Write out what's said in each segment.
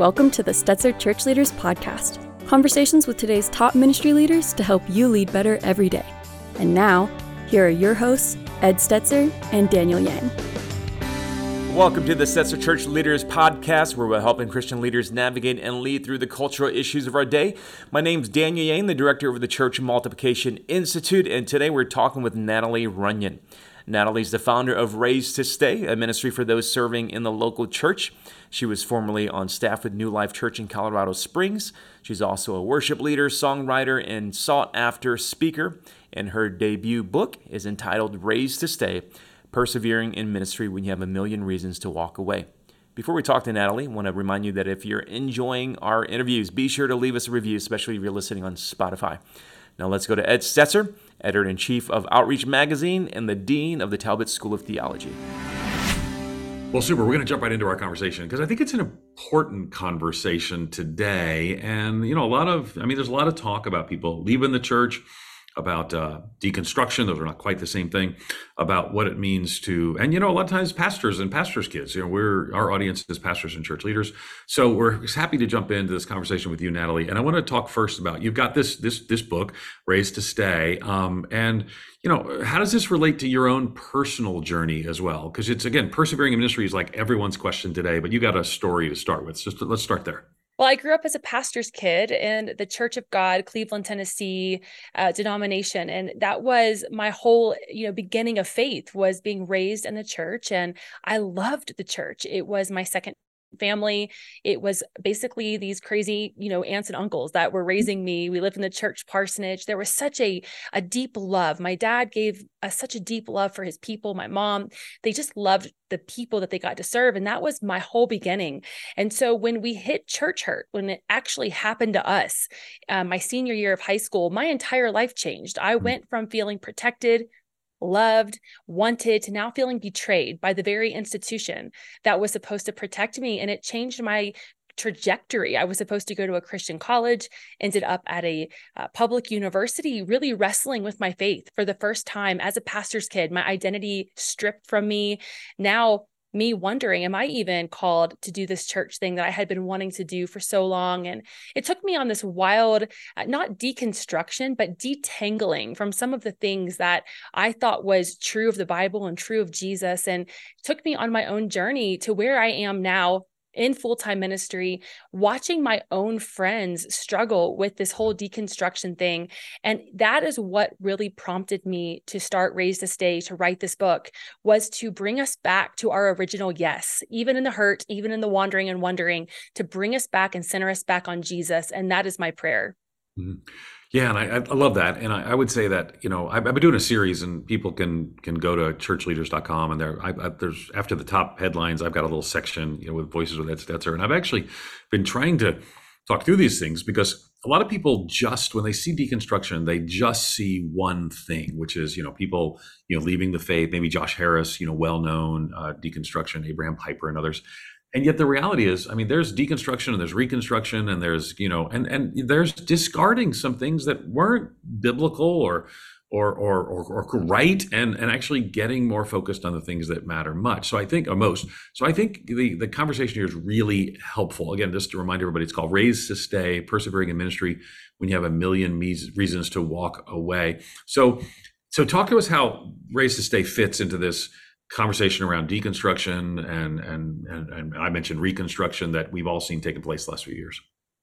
Welcome to the Stetzer Church Leaders Podcast conversations with today's top ministry leaders to help you lead better every day. And now, here are your hosts, Ed Stetzer and Daniel Yang. Welcome to the Stetzer Church Leaders Podcast, where we're helping Christian leaders navigate and lead through the cultural issues of our day. My name's Daniel Yang, the director of the Church Multiplication Institute, and today we're talking with Natalie Runion. Natalie's the founder of Raised to Stay, a ministry for those serving in the local church. She was formerly on staff with New Life Church in Colorado Springs. She's also a worship leader, songwriter, and sought after speaker. And her debut book is entitled Raised to Stay Persevering in Ministry When You Have a Million Reasons to Walk Away. Before we talk to Natalie, I want to remind you that if you're enjoying our interviews, be sure to leave us a review, especially if you're listening on Spotify. Now let's go to Ed Stetzer, editor in chief of Outreach Magazine and the dean of the Talbot School of Theology. Well, super. We're going to jump right into our conversation because I think it's an important conversation today. And, you know, a lot of, I mean, there's a lot of talk about people leaving the church, about uh, deconstruction. Those are not quite the same thing. About what it means to, and you know, a lot of times pastors and pastors' kids. You know, we're our audience is pastors and church leaders. So we're happy to jump into this conversation with you, Natalie. And I want to talk first about you've got this this this book, Raised to Stay, um, and you know, how does this relate to your own personal journey as well? Because it's again, persevering in ministry is like everyone's question today, but you got a story to start with. So let's start there. Well, I grew up as a pastor's kid in the Church of God, Cleveland, Tennessee uh, denomination, and that was my whole, you know, beginning of faith was being raised in the church, and I loved the church. It was my second family. It was basically these crazy, you know, aunts and uncles that were raising me. We lived in the church parsonage. There was such a a deep love. My dad gave us such a deep love for his people. My mom, they just loved the people that they got to serve and that was my whole beginning. And so when we hit church hurt, when it actually happened to us, uh, my senior year of high school, my entire life changed. I mm. went from feeling protected loved, wanted to now feeling betrayed by the very institution that was supposed to protect me. And it changed my trajectory. I was supposed to go to a Christian college, ended up at a uh, public university, really wrestling with my faith for the first time as a pastor's kid, my identity stripped from me. Now, me wondering, am I even called to do this church thing that I had been wanting to do for so long? And it took me on this wild, uh, not deconstruction, but detangling from some of the things that I thought was true of the Bible and true of Jesus. And took me on my own journey to where I am now in full time ministry, watching my own friends struggle with this whole deconstruction thing. And that is what really prompted me to start Raised to Stay, to write this book, was to bring us back to our original yes, even in the hurt, even in the wandering and wondering, to bring us back and center us back on Jesus. And that is my prayer. Mm-hmm. Yeah, and I, I love that. And I, I, would say that you know I've, I've, been doing a series, and people can can go to churchleaders.com, and there I, I, there's after the top headlines, I've got a little section you know with voices with Ed Stetzer, and I've actually been trying to talk through these things because a lot of people just when they see deconstruction, they just see one thing, which is you know people you know leaving the faith. Maybe Josh Harris, you know, well known uh, deconstruction, Abraham Piper, and others and yet the reality is i mean there's deconstruction and there's reconstruction and there's you know and and there's discarding some things that weren't biblical or or or or, or right and and actually getting more focused on the things that matter much. So i think or most. So i think the the conversation here is really helpful. Again just to remind everybody it's called raised to stay persevering in ministry when you have a million reasons to walk away. So so talk to us how raised to stay fits into this conversation around deconstruction and, and and and I mentioned reconstruction that we've all seen taking place the last few years.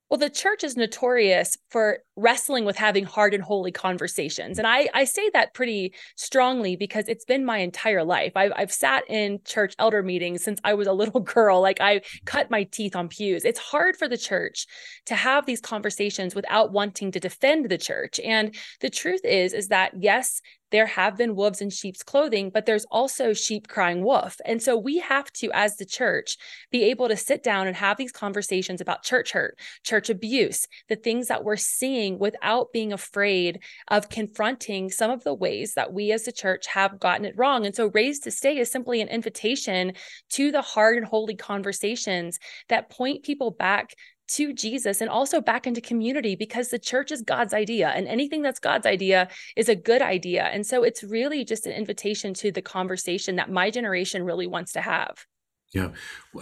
Well, the church is notorious for wrestling with having hard and holy conversations. And I, I say that pretty strongly because it's been my entire life. I've, I've sat in church elder meetings since I was a little girl. Like I cut my teeth on pews. It's hard for the church to have these conversations without wanting to defend the church. And the truth is, is that yes, there have been wolves in sheep's clothing, but there's also sheep crying wolf. And so we have to, as the church, be able to sit down and have these conversations about church hurt, church abuse, the things that we're seeing without being afraid of confronting some of the ways that we as the church have gotten it wrong. And so Raised to Stay is simply an invitation to the hard and holy conversations that point people back to Jesus and also back into community because the church is God's idea and anything that's God's idea is a good idea. And so it's really just an invitation to the conversation that my generation really wants to have. Yeah,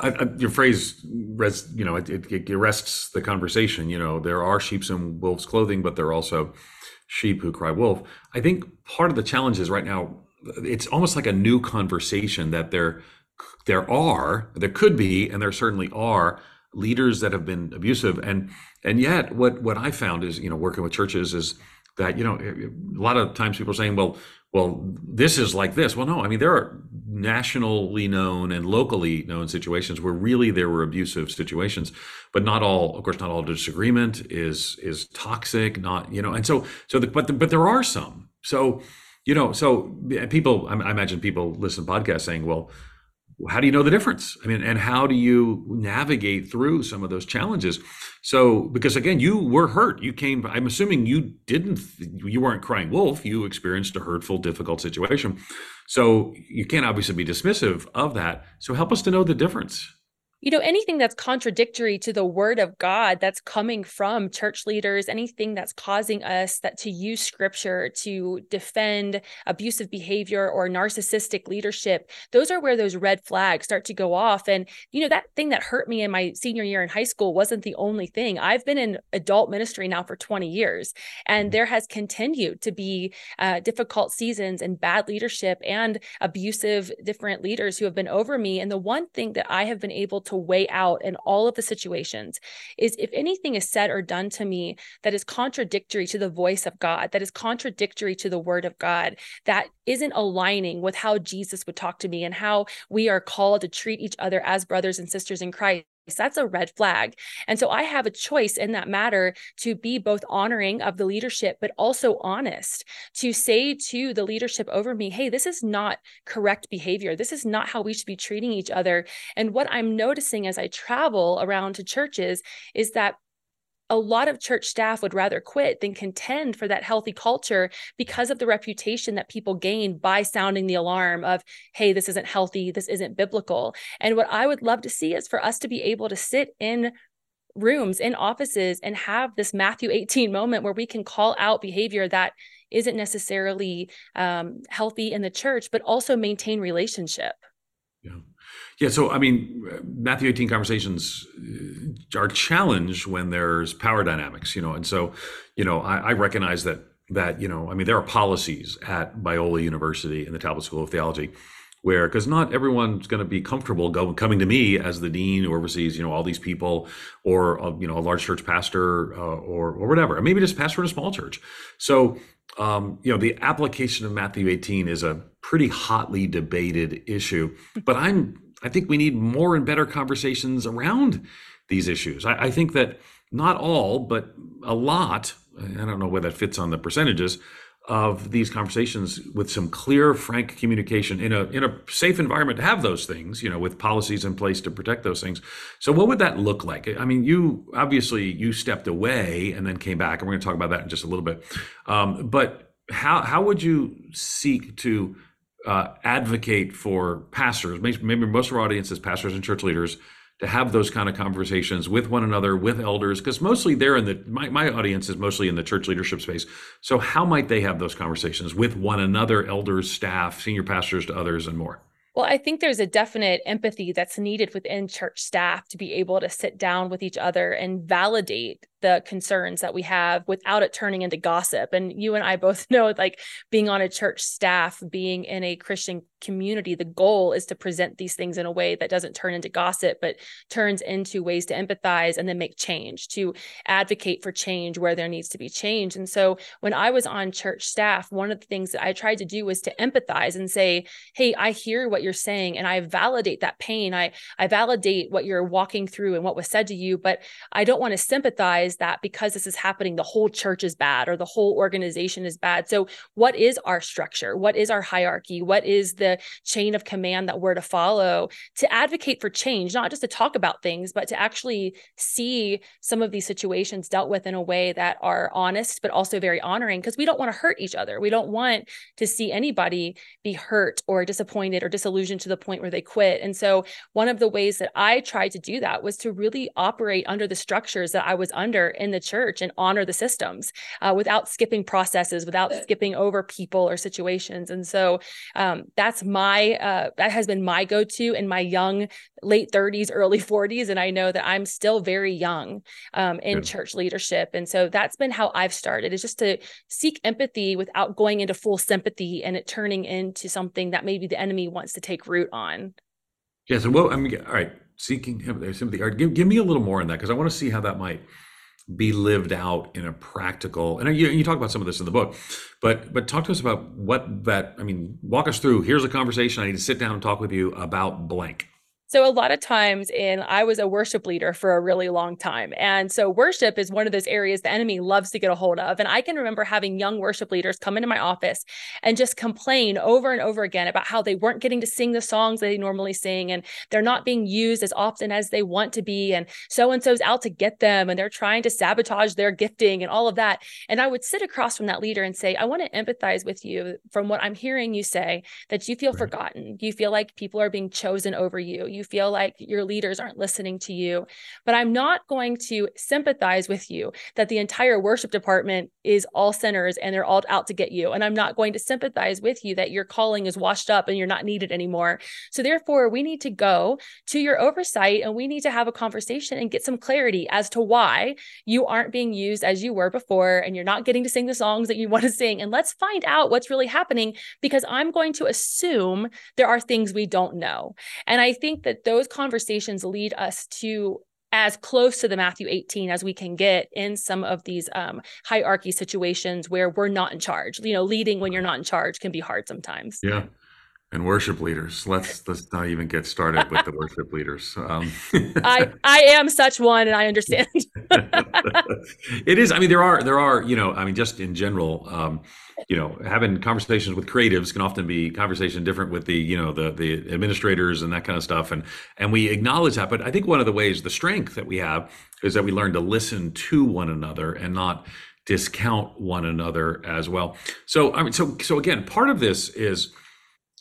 I, I, your phrase, res, you know, it, it, it, arrests the conversation. You know, there are sheep's in wolves' clothing, but there are also sheep who cry wolf. I think part of the challenge is right now, it's almost like a new conversation that there, there are, there could be, and there certainly are leaders that have been abusive, and and yet what what I found is, you know, working with churches is that you know a lot of times people are saying, well, well, this is like this. Well, no, I mean, there are nationally known and locally known situations where really there were abusive situations, but not all, of course, not all disagreement is is toxic. Not you know, and so so, the, but the, but there are some. So you know, so people, I imagine people listen to podcasts saying, well, how do you know the difference? I mean, and how do you navigate through some of those challenges? So, because again, you were hurt. You came, I'm assuming you didn't, you weren't crying wolf. You experienced a hurtful, difficult situation. So, you can't obviously be dismissive of that. So, help us to know the difference you know anything that's contradictory to the word of god that's coming from church leaders anything that's causing us that to use scripture to defend abusive behavior or narcissistic leadership those are where those red flags start to go off. And you know that thing that hurt me in my senior year in high school wasn't the only thing. I've been in adult ministry now for 20 years and mm-hmm. there has continued to be uh, difficult seasons and bad leadership and abusive different leaders who have been over me. And the one thing that i have been able to weigh out in all of the situations is if anything is said or done to me that is contradictory to the voice of God, that is contradictory to the word of God, that isn't aligning with how Jesus would talk to me and how we are called to treat each other as brothers and sisters in Christ that's a red flag. And so I have a choice in that matter to be both honoring of the leadership, but also honest to say to the leadership over me, hey, this is not correct behavior. This is not how we should be treating each other. And what I'm noticing as I travel around to churches is that a lot of church staff would rather quit than contend for that healthy culture because of the reputation that people gain by sounding the alarm of, hey, this isn't healthy, this isn't biblical. And what I would love to see is for us to be able to sit in rooms, in offices, and have this Matthew 18 moment where we can call out behavior that isn't necessarily um, healthy in the church, but also maintain relationship. Yeah. Yeah, so I mean, Matthew 18 conversations uh, are challenged when there's power dynamics, you know, and so, you know, I, I recognize that that you know, I mean, there are policies at Biola University and the Talbot School of Theology where because not everyone's going to be comfortable go, coming to me as the dean who oversees you know all these people or a, you know a large church pastor uh, or or whatever maybe just pastor in a small church. So um, you know the application of matthew 18 is a pretty hotly debated issue but i'm I think we need more and better conversations around these issues. I, I think that not all, but a lot, I don't know where that fits on the percentages, of these conversations with some clear, frank communication in a in a safe environment to have those things, you know, with policies in place to protect those things. So, what would that look like? I mean, you obviously you stepped away and then came back, and we're going to talk about that in just a little bit. Um, but how how would you seek to uh, advocate for pastors, maybe most of our audience is pastors and church leaders, to have those kind of conversations with one another, with elders, because mostly they're in the my, my audience is mostly in the church leadership space. So how might they have those conversations with one another, elders, staff, senior pastors to others, and more? Well, I think there's a definite empathy that's needed within church staff to be able to sit down with each other and validate the concerns that we have without it turning into gossip. And you and I both know like being on a church staff, being in a Christian community, the goal is to present these things in a way that doesn't turn into gossip, but turns into ways to empathize and then make change, to advocate for change where there needs to be change. And so when I was on church staff, one of the things that I tried to do was to empathize and say, Hey, I hear what you're saying and I validate that pain. I, I validate what you're walking through and what was said to you, but I don't want to sympathize that because this is happening, the whole church is bad or the whole organization is bad. So, what is our structure? What is our hierarchy? What is the chain of command that we're to follow to advocate for change, not just to talk about things, but to actually see some of these situations dealt with in a way that are honest, but also very honoring because we don't want to hurt each other. We don't want to see anybody be hurt or disappointed or disillusioned to the point where they quit. And so, one of the ways that I tried to do that was to really operate under the structures that I was under in the church and honor the systems uh, without skipping processes, without skipping over people or situations. And so um, that's my uh, that has been my go-to in my young late 30s, early 40s, and I know that I'm still very young um, in Good. church leadership. And so that's been how I've started is just to seek empathy without going into full sympathy and it turning into something that maybe the enemy wants to take root on. Yeah. So, well, I mean, all right, seeking sympathy. All right, give, give me a little more on that because I want to see how that might be lived out in a practical and you, you talk about some of this in the book but but talk to us about what that i mean walk us through here's a conversation i need to sit down and talk with you about blank so a lot of times in I was a worship leader for a really long time. And so worship is one of those areas the enemy loves to get a hold of. And I can remember having young worship leaders come into my office and just complain over and over again about how they weren't getting to sing the songs that they normally sing and they're not being used as often as they want to be and so and so's out to get them and they're trying to sabotage their gifting and all of that. And I would sit across from that leader and say, "I want to empathize with you from what I'm hearing you say that you feel right. forgotten. You feel like people are being chosen over you. You feel like your leaders aren't listening to you. But I'm not going to sympathize with you that the entire worship department is all sinners and they're all out to get you. And I'm not going to sympathize with you that your calling is washed up and you're not needed anymore. So therefore, we need to go to your oversight and we need to have a conversation and get some clarity as to why you aren't being used as you were before and you're not getting to sing the songs that you want to sing. And let's find out what's really happening because I'm going to assume there are things we don't know. And I think that those conversations lead us to as close to the Matthew 18 as we can get in some of these um, hierarchy situations where we're not in charge. You know, leading when you're not in charge can be hard sometimes. Yeah. And worship leaders. Let's let's not even get started with the worship leaders. Um. I I am such one, and I understand. it is. I mean, there are there are you know. I mean, just in general, um, you know having conversations with creatives can often be conversation different with the you know the the administrators and that kind of stuff and and we acknowledge that but i think one of the ways the strength that we have is that we learn to listen to one another and not discount one another as well. So i mean so so again part of this is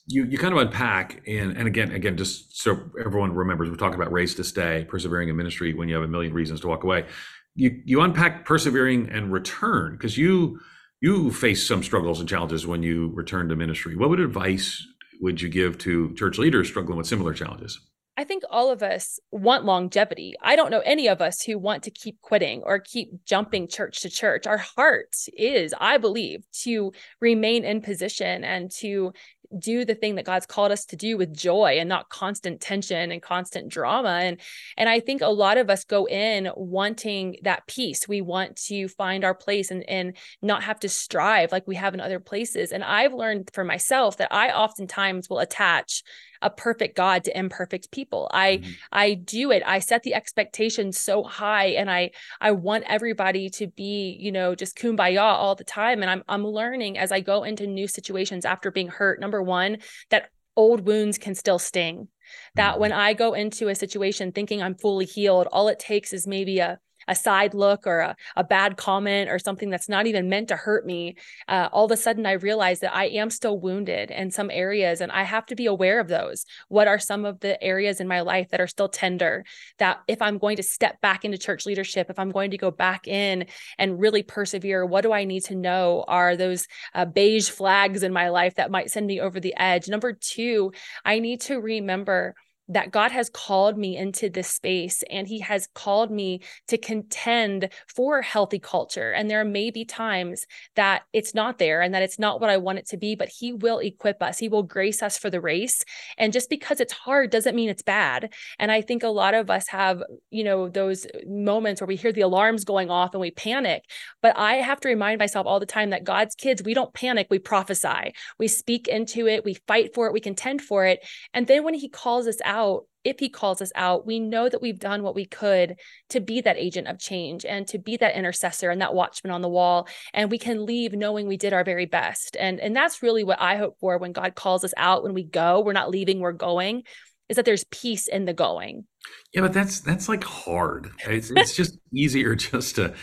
you you kind of unpack and and again again just so everyone remembers we're talking about raised to stay persevering in ministry when you have a million reasons to walk away. You you unpack persevering and return because you you face some struggles and challenges when you return to ministry. What would advice would you give to church leaders struggling with similar challenges? I think all of us want longevity. I don't know any of us who want to keep quitting or keep jumping church to church. Our heart is, I believe, to remain in position and to do the thing that God's called us to do with joy and not constant tension and constant drama. And and I think a lot of us go in wanting that peace. We want to find our place and and not have to strive like we have in other places. And I've learned for myself that I oftentimes will attach a perfect God to imperfect people. I mm-hmm. I do it. I set the expectations so high and I I want everybody to be, you know, just kumbaya all the time. And I'm I'm learning as I go into new situations after being hurt. Number one, that old wounds can still sting. That when mm-hmm. I go into a situation thinking I'm fully healed, all it takes is maybe a a side look or a, a bad comment or something that's not even meant to hurt me, uh, all of a sudden I realize that I am still wounded in some areas and I have to be aware of those. What are some of the areas in my life that are still tender? That if I'm going to step back into church leadership, if I'm going to go back in and really persevere, what do I need to know? Are those uh, beige flags in my life that might send me over the edge? Number two, I need to remember that God has called me into this space and he has called me to contend for healthy culture. And there may be times that it's not there and that it's not what I want it to be, but he will equip us. He will grace us for the race. And just because it's hard doesn't mean it's bad. And I think a lot of us have, you know, those moments where we hear the alarms going off and we panic. But I have to remind myself all the time that God's kids, we don't panic, we prophesy. We speak into it, we fight for it, we contend for it. And then when he calls us out, out, if he calls us out, we know that we've done what we could to be that agent of change and to be that intercessor and that watchman on the wall. And we can leave knowing we did our very best. And, and that's really what I hope for when God calls us out, when we go, we're not leaving, we're going, is that there's peace in the going. Yeah, but that's that's like hard. It's, it's just easier just to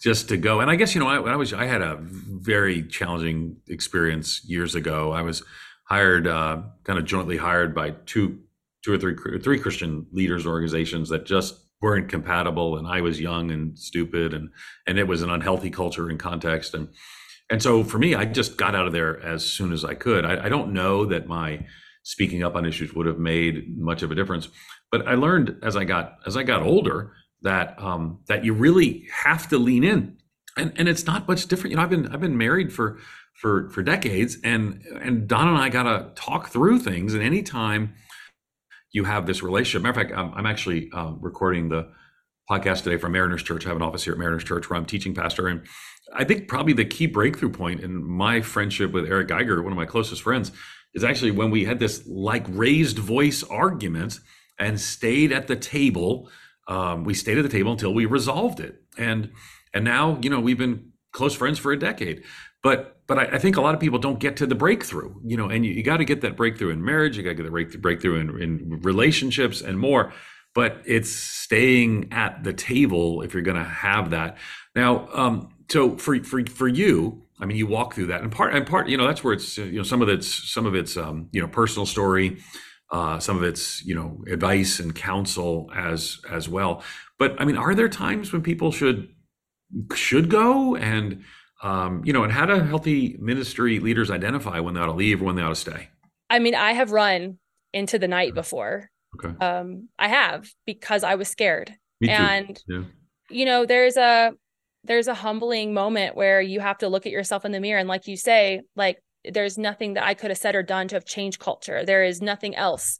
just to go. And I guess you know, I, I was I had a very challenging experience years ago. I was hired, uh, kind of jointly hired by two two or three three Christian leaders organizations that just weren't compatible and I was young and stupid and and it was an unhealthy culture and context and and so for me I just got out of there as soon as I could. I, I don't know that my speaking up on issues would have made much of a difference, but I learned as I got as I got older that um, that you really have to lean in, and and it's not much different. You know, I've been I've been married for for for decades, and and Donna and I got to talk through things, and anytime you have this relationship. Matter of fact, I'm, I'm actually um, recording the podcast today from Mariners Church. I have an office here at Mariners Church where I'm teaching pastor. And I think probably the key breakthrough point in my friendship with Eric Geiger, one of my closest friends, is actually when we had this like raised voice argument and stayed at the table. Um, we stayed at the table until we resolved it. And and now, you know, we've been close friends for a decade. But but I, I, think a lot of people don't get to the breakthrough, you know, and you, you got to get that breakthrough in marriage, you got to get the breakthrough in, in relationships and more. But it's staying at the table if you're going to have that. Now, um, so for for for you, I mean, you walk through that, and part and part, you know, that's where it's you know some of it's some of it's um, you know personal story, uh, some of it's you know advice and counsel as as well. But I mean, are there times when people should should go and um, you know, and how do healthy ministry leaders identify when they ought to leave or when they ought to stay? I mean, I have run into the night before. Okay. Um, I have because I was scared. Me And yeah. you know, there's a there's a humbling moment where you have to look at yourself in the mirror and like you say, like there's nothing that I could have said or done to have changed culture. There is nothing else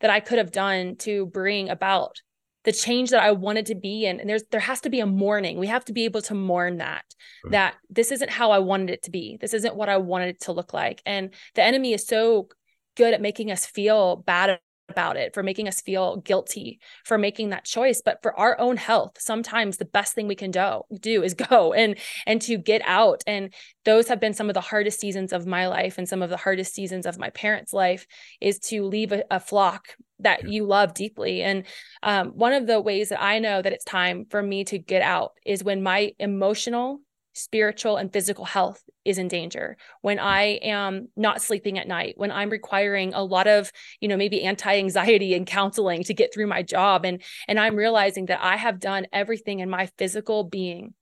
that I could have done to bring about the change that I wanted to be in. And there's there has to be a mourning. We have to be able to mourn that right. that this isn't how I wanted it to be. This isn't what I wanted it to look like. And the enemy is so good at making us feel bad about it, for making us feel guilty for making that choice. But for our own health, sometimes the best thing we can do do is go and and to get out. And those have been some of the hardest seasons of my life and some of the hardest seasons of my parents' life is to leave a, a flock that you love deeply. And um, one of the ways that I know that it's time for me to get out is when my emotional spiritual and physical health is in danger. When hmm. i am not sleeping at night when i'm requiring a lot of you know maybe anti-anxiety and counseling to get through my job and and i'm realizing that i have done everything in my physical being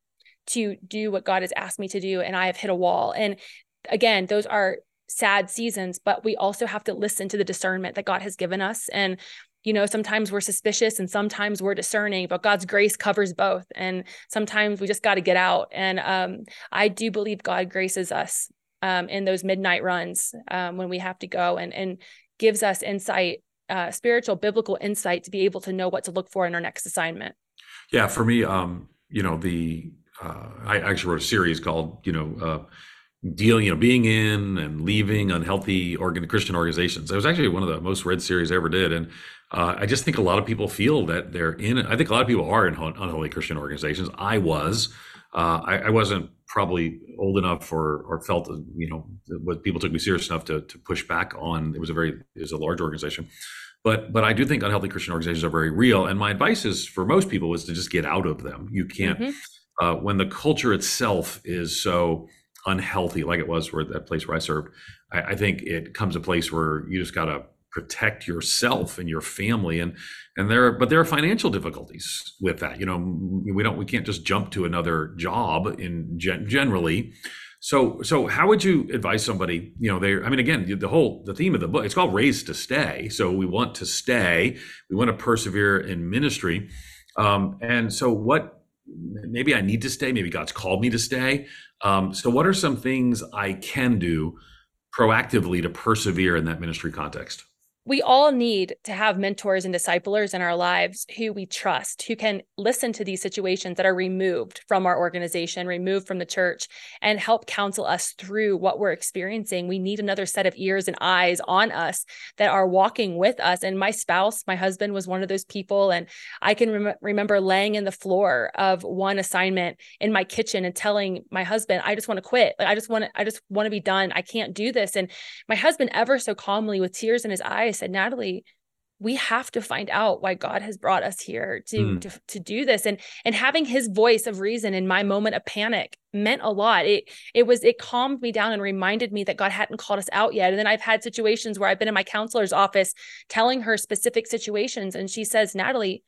to do what god has asked me to do and i have hit a wall. And again those are sad seasons but we also have to listen to the discernment that god has given us. And you know sometimes we're suspicious and sometimes we're discerning but god's grace covers both and sometimes we just got to get out. And um, i do believe god graces us um, in those midnight runs um, when we have to go and and gives us insight uh, spiritual biblical insight to be able to know what to look for in our next assignment. Yeah for me um you know the uh, i actually wrote a series called you know uh, dealing, you know, being in and leaving unhealthy organ Christian organizations. It was actually one of the most read series I ever did, and uh, I just think a lot of people feel that they're in. I think a lot of people are in unholy Christian organizations. I was. Uh, I, I, wasn't probably old enough or or felt you know what people took me serious enough to to push back on. It was a very it was a large organization. But but I do think unhealthy Christian organizations are very real. And my advice is for most people is to just get out of them. You can't mm-hmm. uh, when the culture itself is so unhealthy like it was where that place where I served. I, I think it comes a place where you just got to protect yourself and your family and and there but there are financial difficulties with that you know we don't we can't just jump to another job in gen- generally so so how would you advise somebody you know they i mean again the whole the theme of the book it's called raised to stay so we want to stay we want to persevere in ministry um, and so what maybe i need to stay maybe god's called me to stay. Um, so what are some things i can do proactively to persevere in that ministry context we all need to have mentors and disciplers in our lives who we trust, who can listen to these situations that are removed from our organization, removed from the church, and help counsel us through what we're experiencing. We need another set of ears and eyes on us that are walking with us. And my spouse, my husband, was one of those people. And I can rem- remember laying in the floor of one assignment in my kitchen and telling my husband, I just want to quit. Like, I just want to, I just want to be done. I can't do this. And my husband, ever so calmly, with tears in his eyes, I said, Natalie, we have to find out why God has brought us here to, mm. to to do this. And and having his voice of reason in my moment of panic meant a lot. It it was it calmed me down and reminded me that God hadn't called us out yet. And then I've had situations where I've been in my counselor's office telling her specific situations. And she says Natalie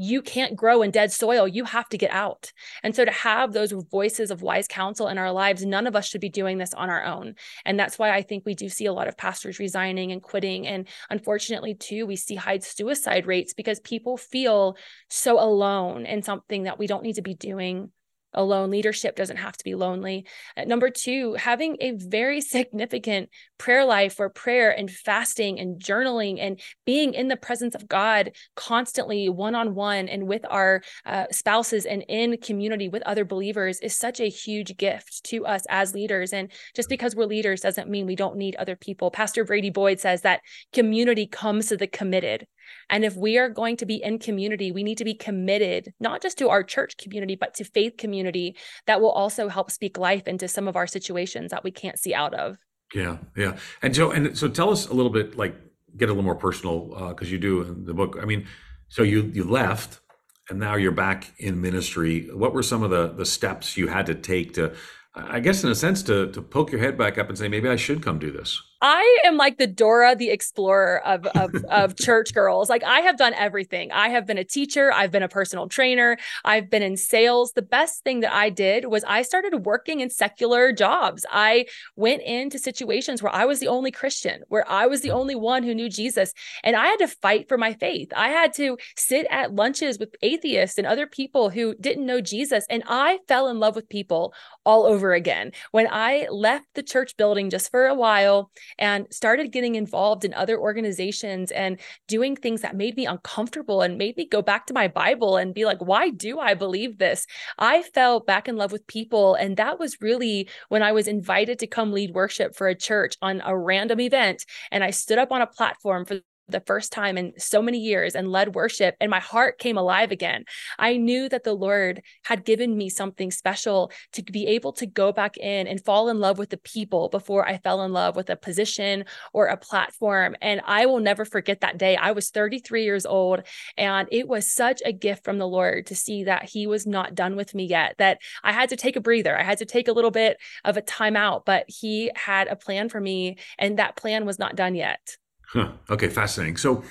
you can't grow in dead soil. You have to get out. And so to have those voices of wise counsel in our lives, none of us should be doing this on our own. And that's why I think we do see a lot of pastors resigning and quitting. And unfortunately, too, we see high suicide rates because people feel so alone in something that we don't need to be doing alone. Leadership doesn't have to be lonely. Uh, number two, having a very significant prayer life where prayer and fasting and journaling and being in the presence of God constantly one on one and with our uh, spouses and in community with other believers is such a huge gift to us as leaders. And just because we're leaders doesn't mean we don't need other people. Pastor Brady Boyd says that community comes to the committed. And if we are going to be in community, we need to be committed, not just to our church community, but to faith community that will also help speak life into some of our situations that we can't see out of. Yeah, yeah. And so, and so, tell us a little bit, like, get a little more personal, because uh, you do in the book. I mean, so you you left, and now you're back in ministry. What were some of the the steps you had to take to, I guess, in a sense, to to poke your head back up and say, maybe I should come do this? I am like the Dora the Explorer of, of, of church girls. Like I have done everything. I have been a teacher. I've been a personal trainer. I've been in sales. The best thing that I did was I started working in secular jobs. I went into situations where I was the only Christian, where I was the mm. only one who knew Jesus. And I had to fight for my faith. I had to sit at lunches with atheists and other people who didn't know Jesus. And I fell in love with people all over again. When I left the church building just for a while, and started getting involved in other organizations and doing things that made me uncomfortable and made me go back to my Bible and be like, why do I believe this? I fell back in love with people. And that was really when I was invited to come lead worship for a church on a random event. And I stood up on a platform for the first time in so many years and led worship, and my heart came alive again. I knew that the Lord had given me something special to be able to go back in and fall in love with the people before I fell in love with a position or a platform. And I will never forget that day. I was 33 years old, and it was such a gift from the Lord to see that He was not done with me yet, that I had to take a breather. I had to take a little bit of a time out, but He had a plan for me, and that plan was not done yet. Huh. Okay, fascinating. So,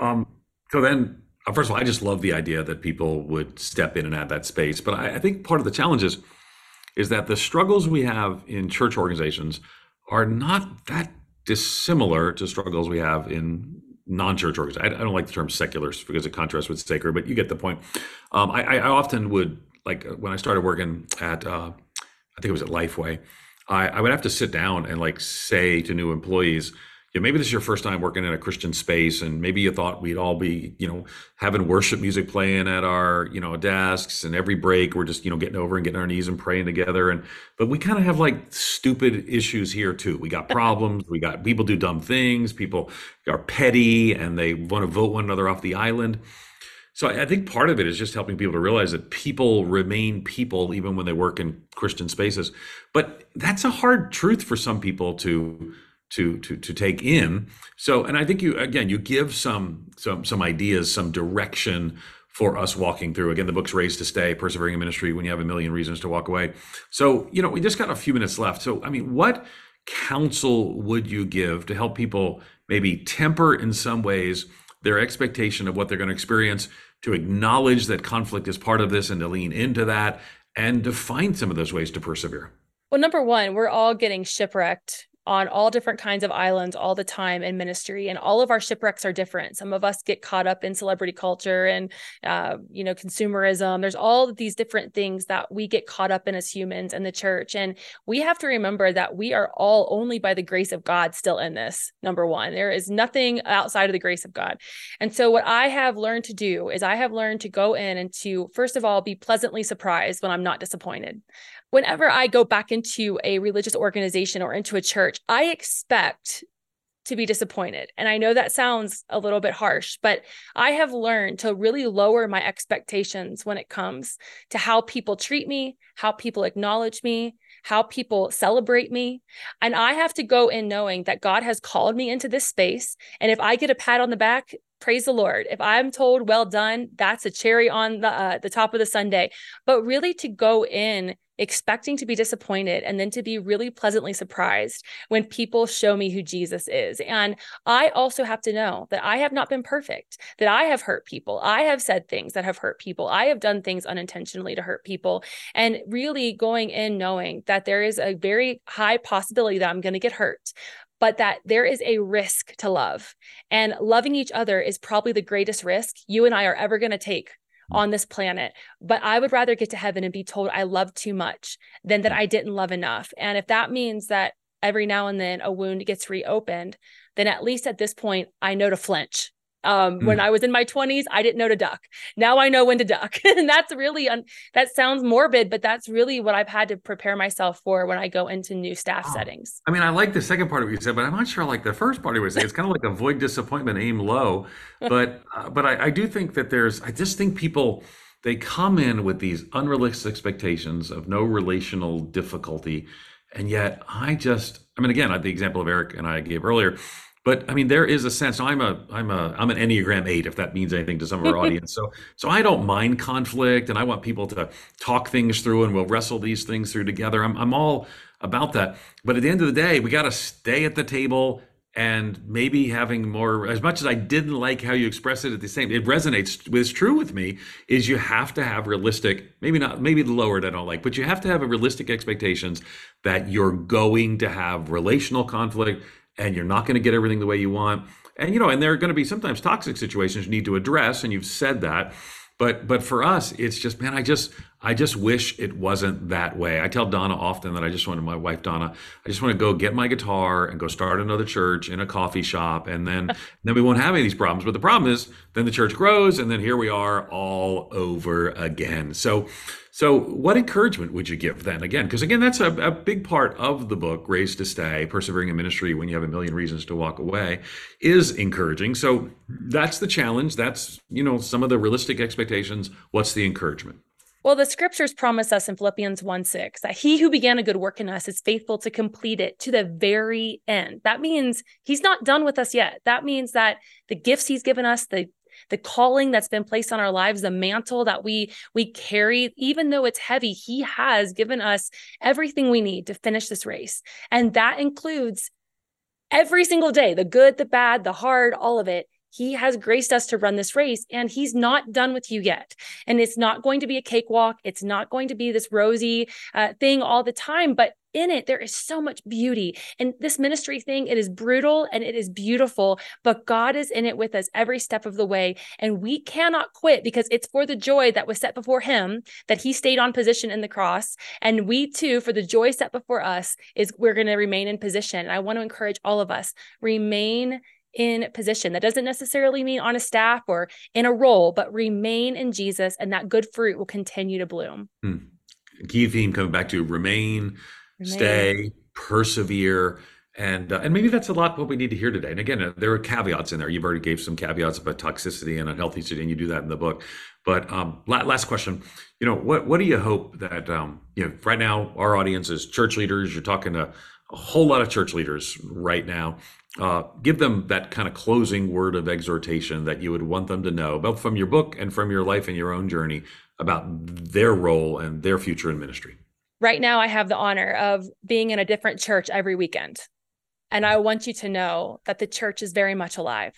um, so then, uh, first of all, I just love the idea that people would step in and add that space. But I, I think part of the challenge is, is that the struggles we have in church organizations are not that dissimilar to struggles we have in non-church organizations. I, I don't like the term secular because it contrasts with sacred, but you get the point. Um, I, I, often would like uh, when I started working at, uh, I think it was at Lifeway, I, I would have to sit down and like say to new employees you know, maybe this is your first time working in a Christian space, and maybe you thought we'd all be, you know, having worship music playing at our, you know, desks, and every break we're just, you know, getting over and getting our knees and praying together. And but we kind of have like stupid issues here too. We got problems. we got people do dumb things. People are petty, and they want to vote one another off the island. So I think part of it is just helping people to realize that people remain people even when they work in Christian spaces. But that's a hard truth for some people to to to to take in. So, and I think you again you give some some some ideas, some direction for us walking through. Again, the book's Raised to Stay, Persevering in Ministry when you have a million reasons to walk away. So, you know, we just got a few minutes left. So, I mean, what counsel would you give to help people maybe temper in some ways their expectation of what they're going to experience, to acknowledge that conflict is part of this and to lean into that and to find some of those ways to persevere? Well, number one, we're all getting shipwrecked on all different kinds of islands all the time in ministry and all of our shipwrecks are different. Some of us get caught up in celebrity culture and uh, you know consumerism. There's all these different things that we get caught up in as humans and the church and we have to remember that we are all only by the grace of god still in this number one. There is nothing outside of the grace of god. And so what i have learned to do is i have learned to go in and to first of all be pleasantly surprised when i'm not disappointed. Whenever I go back into a religious organization or into a church, I expect to be disappointed. And I know that sounds a little bit harsh, but I have learned to really lower my expectations when it comes to how people treat me, how people acknowledge me, how people celebrate me. And I have to go in knowing that God has called me into this space. And if I get a pat on the back, praise the lord if i'm told well done that's a cherry on the uh, the top of the sunday but really to go in expecting to be disappointed and then to be really pleasantly surprised when people show me who Jesus is. And I also have to know that I have not been perfect, that I have hurt people. I have said things that have hurt people. I have done things unintentionally to hurt people. And really going in knowing that there is a very high possibility that I'm going to get hurt but that there is a risk to love. And loving each other is probably the greatest risk you and I are ever going to take Mm. on this planet. But I would rather get to heaven and be told I love too much than that mm. I didn't love enough. And if that means that every now and then a wound gets reopened, then at least at this point, I know to flinch um, mm. When I was in my 20s, I didn't know to duck. Now I know when to duck. and that's really, un- that sounds morbid, but that's really what I've had to prepare myself for when I go into new staff settings. I mean, I like the second part of what you said, but I'm not sure I like the first part of what you said. It's kind of like avoid disappointment, aim low. But, uh, but I, I do think that there's, I just think people, they come in with these unrealistic expectations of no relational difficulty. And yet I just, I mean, again, the example of Eric and I gave earlier, but I mean, there is a sense. I'm a I'm a I'm an Enneagram eight, if that means anything to some of our audience. So so I don't mind conflict, and I want people to talk things through, and we'll wrestle these things through together. I'm I'm all about that. But at the end of the day, we got to stay at the table and maybe having more as much as i didn't like how you express it at the same it resonates it's true with me is you have to have realistic maybe not maybe the lower i don't like but you have to have a realistic expectations that you're going to have relational conflict and you're not going to get everything the way you want. And you know, and there are going to be sometimes toxic situations you need to address, and you've said that. But but for us, it's just man, I just I just wish it wasn't that way. I tell Donna often that I just want my wife Donna, I just want to go get my guitar and go start another church in a coffee shop, and then then we won't have any of these problems. But the problem is, then the church grows, and then here we are all over again. So so, what encouragement would you give then? Again, because again, that's a, a, big part of the book, Raised to Stay, Persevering in Ministry When You Have a Million Reasons to Walk Away, is encouraging. So, that's the challenge. That's, you know, some of the realistic expectations. What's the encouragement? Well, the scriptures promise us in Philippians 1 6 that he who began a good work in us is faithful to complete it to the very end. That means he's not done with us yet. That means that the gifts he's given us, the the calling that's been placed on our lives the mantle that we we carry even though it's heavy he has given us everything we need to finish this race and that includes every single day the good the bad the hard all of it he has graced us to run this race and he's not done with you yet. And it's not going to be a cakewalk. It's not going to be this rosy uh, thing all the time, but in it there is so much beauty and this ministry thing it is brutal and it is beautiful but god is in it with us every step of the way and we cannot quit because it's for the joy that was set before him that he stayed on position in the cross and we too for the joy set before us is we're going to remain in position and i want to encourage all of us remain in position. That doesn't necessarily mean on a staff or in a role, but remain in Jesus and that good fruit will continue to bloom. Hmm. Key theme coming back to remain, remain. stay, persevere. And, uh, and maybe that's a lot what we need to hear today. And again, uh, there are caveats in there. You've already gave some caveats about toxicity and unhealthy city, and you do that in the book. But um, last question, you know, what what do you hope that um, you know right now our audience is church leaders. You're talking to a whole lot of church leaders right now. Uh, give them that kind of closing word of exhortation that you would want them to know, both from your book and from your life and your own journey, about their role and their future in ministry. Right now, I have the honor of being in a different church every weekend. And I want you to know that the church is very much alive.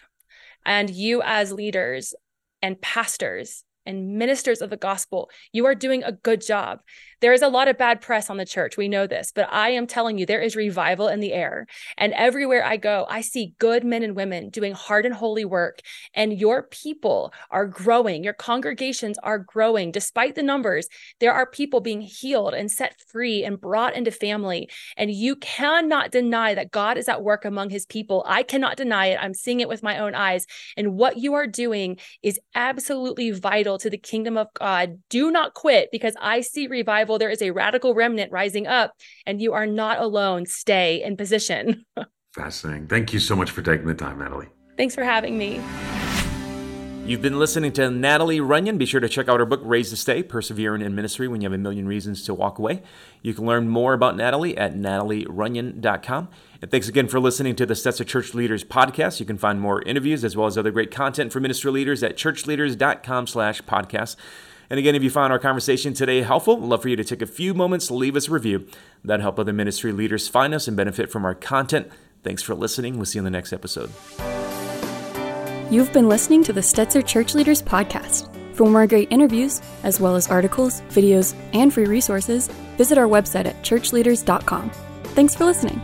And you, as leaders and pastors and ministers of the gospel, you are doing a good job. There is a lot of bad press on the church. We know this, but I am telling you, there is revival in the air. And everywhere I go, I see good men and women doing hard and holy work. And your people are growing. Your congregations are growing. Despite the numbers, there are people being healed and set free and brought into family. And you cannot deny that God is at work among his people. I cannot deny it. I'm seeing it with my own eyes. And what you are doing is absolutely vital to the kingdom of God. Do not quit because I see revival revival, there is a radical remnant rising up, and you are not alone. Stay in position. Fascinating. Thank you so much for taking the time, Natalie. Thanks for having me. You've been listening to Natalie Runion. Be sure to check out her book, Raise to Stay Persevering in Ministry When You Have a Million Reasons to Walk Away. You can learn more about Natalie at natalierunion.com. And thanks again for listening to the Stetzer Church Leaders podcast. You can find more interviews as well as other great content for ministry leaders at churchleaders.com slash podcast. And again, if you found our conversation today helpful, we'd love for you to take a few moments to leave us a review. That'd help other ministry leaders find us and benefit from our content. Thanks for listening. We'll see you in the next episode. You've been listening to the Stetzer Church Leaders Podcast. For more great interviews, as well as articles, videos, and free resources, visit our website at churchleaders.com. Thanks for listening.